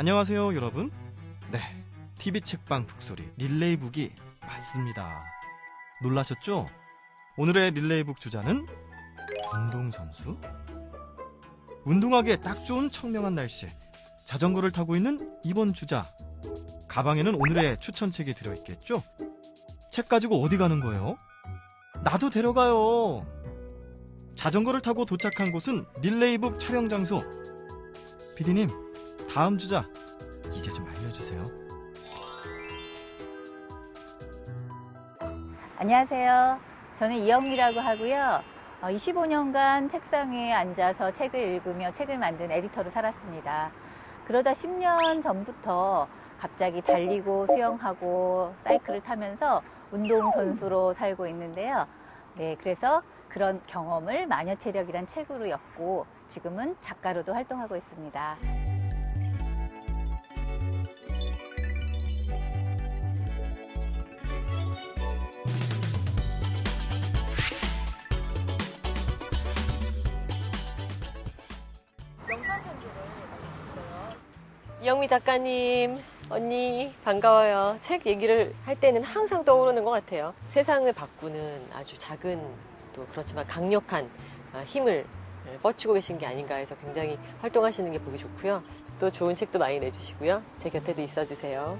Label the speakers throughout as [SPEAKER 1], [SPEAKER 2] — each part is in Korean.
[SPEAKER 1] 안녕하세요, 여러분. 네, TV 책방 북소리 릴레이북이 맞습니다. 놀라셨죠? 오늘의 릴레이북 주자는 운동 선수? 운동하기에 딱 좋은 청명한 날씨. 자전거를 타고 있는 이번 주자. 가방에는 오늘의 추천책이 들어있겠죠? 책 가지고 어디 가는 거예요? 나도 데려가요. 자전거를 타고 도착한 곳은 릴레이북 촬영 장소. 피디님, 다음 주자 이제 좀 알려주세요.
[SPEAKER 2] 안녕하세요. 저는 이영미라고 하고요. 25년간 책상에 앉아서 책을 읽으며 책을 만든 에디터로 살았습니다. 그러다 10년 전부터 갑자기 달리고 수영하고 사이클을 타면서 운동선수로 살고 있는데요. 네, 그래서 그런 경험을 마녀체력이란 책으로 엮고 지금은 작가로도 활동하고 있습니다.
[SPEAKER 3] 영미 작가님, 언니 반가워요. 책 얘기를 할 때는 항상 떠오르는 것 같아요. 세상을 바꾸는 아주 작은 또 그렇지만 강력한 아, 힘을 뻗치고 계신 게 아닌가 해서 굉장히 활동하시는 게 보기 좋고요. 또 좋은 책도 많이 내주시고요. 제 곁에도 있어주세요.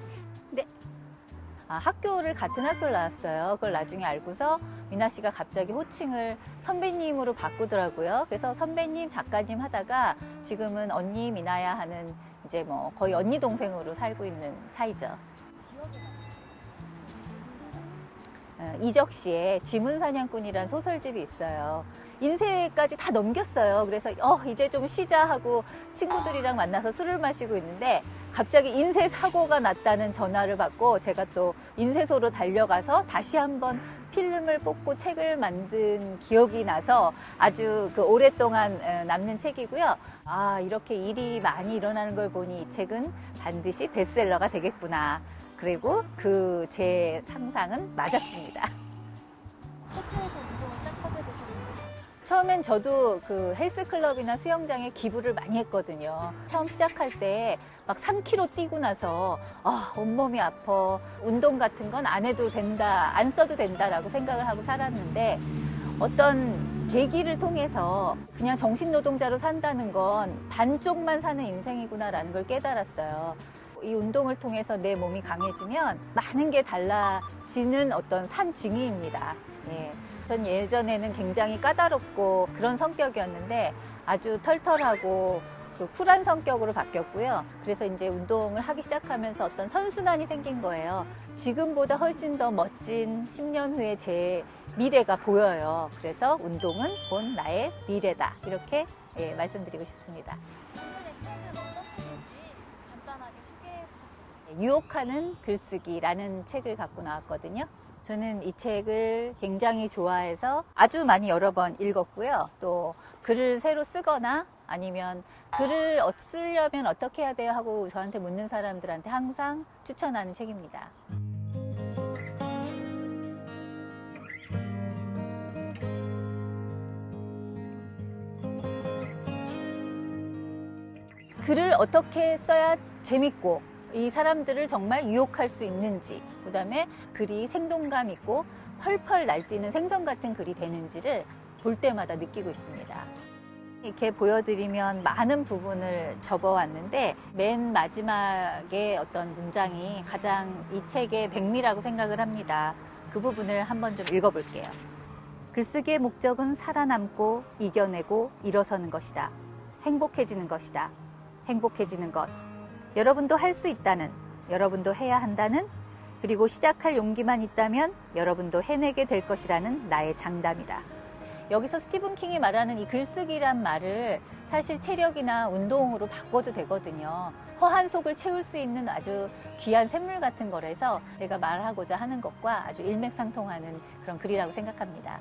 [SPEAKER 2] 아, 학교를 같은 학교를 나왔어요. 그걸 나중에 알고서 미나 씨가 갑자기 호칭을 선배님으로 바꾸더라고요. 그래서 선배님, 작가님 하다가 지금은 언니 미나야 하는 이제 뭐 거의 언니 동생으로 살고 있는 사이죠. 어, 이적 씨의 지문 사냥꾼이란 소설집이 있어요. 인쇄까지 다 넘겼어요. 그래서 어 이제 좀 쉬자 하고 친구들이랑 만나서 술을 마시고 있는데 갑자기 인쇄 사고가 났다는 전화를 받고 제가 또 인쇄소로 달려가서 다시 한번 필름을 뽑고 책을 만든 기억이 나서 아주 그 오랫동안 어, 남는 책이고요. 아 이렇게 일이 많이 일어나는 걸 보니 이 책은 반드시 베스트셀러가 되겠구나. 그리고 그 제 상상은 맞았습니다.
[SPEAKER 4] 학교에서 운동을 시작하게 되셨는지
[SPEAKER 2] 처음엔 저도 그 헬스클럽이나 수영장에 기부를 많이 했거든요. 처음 시작할 때 막 3km 뛰고 나서 아, 온몸이 아파. 운동 같은 건 안 해도 된다, 안 써도 된다라고 생각을 하고 살았는데 어떤 계기를 통해서 그냥 정신 노동자로 산다는 건 반쪽만 사는 인생이구나라는 걸 깨달았어요. 이 운동을 통해서 내 몸이 강해지면 많은 게 달라지는 어떤 산증이입니다. 예. 전 예전에는 굉장히 까다롭고 그런 성격이었는데 아주 털털하고 그 쿨한 성격으로 바뀌었고요. 그래서 이제 운동을 하기 시작하면서 어떤 선순환이 생긴 거예요. 지금보다 훨씬 더 멋진 10년 후에 제 미래가 보여요. 그래서 운동은 본 나의 미래다. 이렇게 예, 말씀드리고
[SPEAKER 4] 싶습니다.
[SPEAKER 2] 유혹하는 글쓰기라는 책을 갖고 나왔거든요. 저는 이 책을 굉장히 좋아해서 아주 많이 여러 번 읽었고요. 또 글을 새로 쓰거나 아니면 글을 어- 쓰려면 어떻게 해야 돼요 하고 저한테 묻는 사람들한테 항상 추천하는 책입니다. 글을 어떻게 써야 재밌고 이 사람들을 정말 유혹할 수 있는지, 그 다음에 글이 생동감 있고 펄펄 날뛰는 생선 같은 글이 되는지를 볼 때마다 느끼고 있습니다. 이렇게 보여드리면 많은 부분을 접어왔는데 맨 마지막에 어떤 문장이 가장 이 책의 백미라고 생각을 합니다. 그 부분을 한번 좀 읽어볼게요. 글쓰기의 목적은 살아남고 이겨내고 일어서는 것이다. 행복해지는 것이다. 행복해지는 것. 여러분도 할 수 있다는, 여러분도 해야 한다는, 그리고 시작할 용기만 있다면 여러분도 해내게 될 것이라는 나의 장담이다. 여기서 스티븐 킹이 말하는 이 글쓰기란 말을 사실 체력이나 운동으로 바꿔도 되거든요. 허한 속을 채울 수 있는 아주 귀한 샘물 같은 거라서 제가 말하고자 하는 것과 아주 일맥상통하는 그런 글이라고 생각합니다.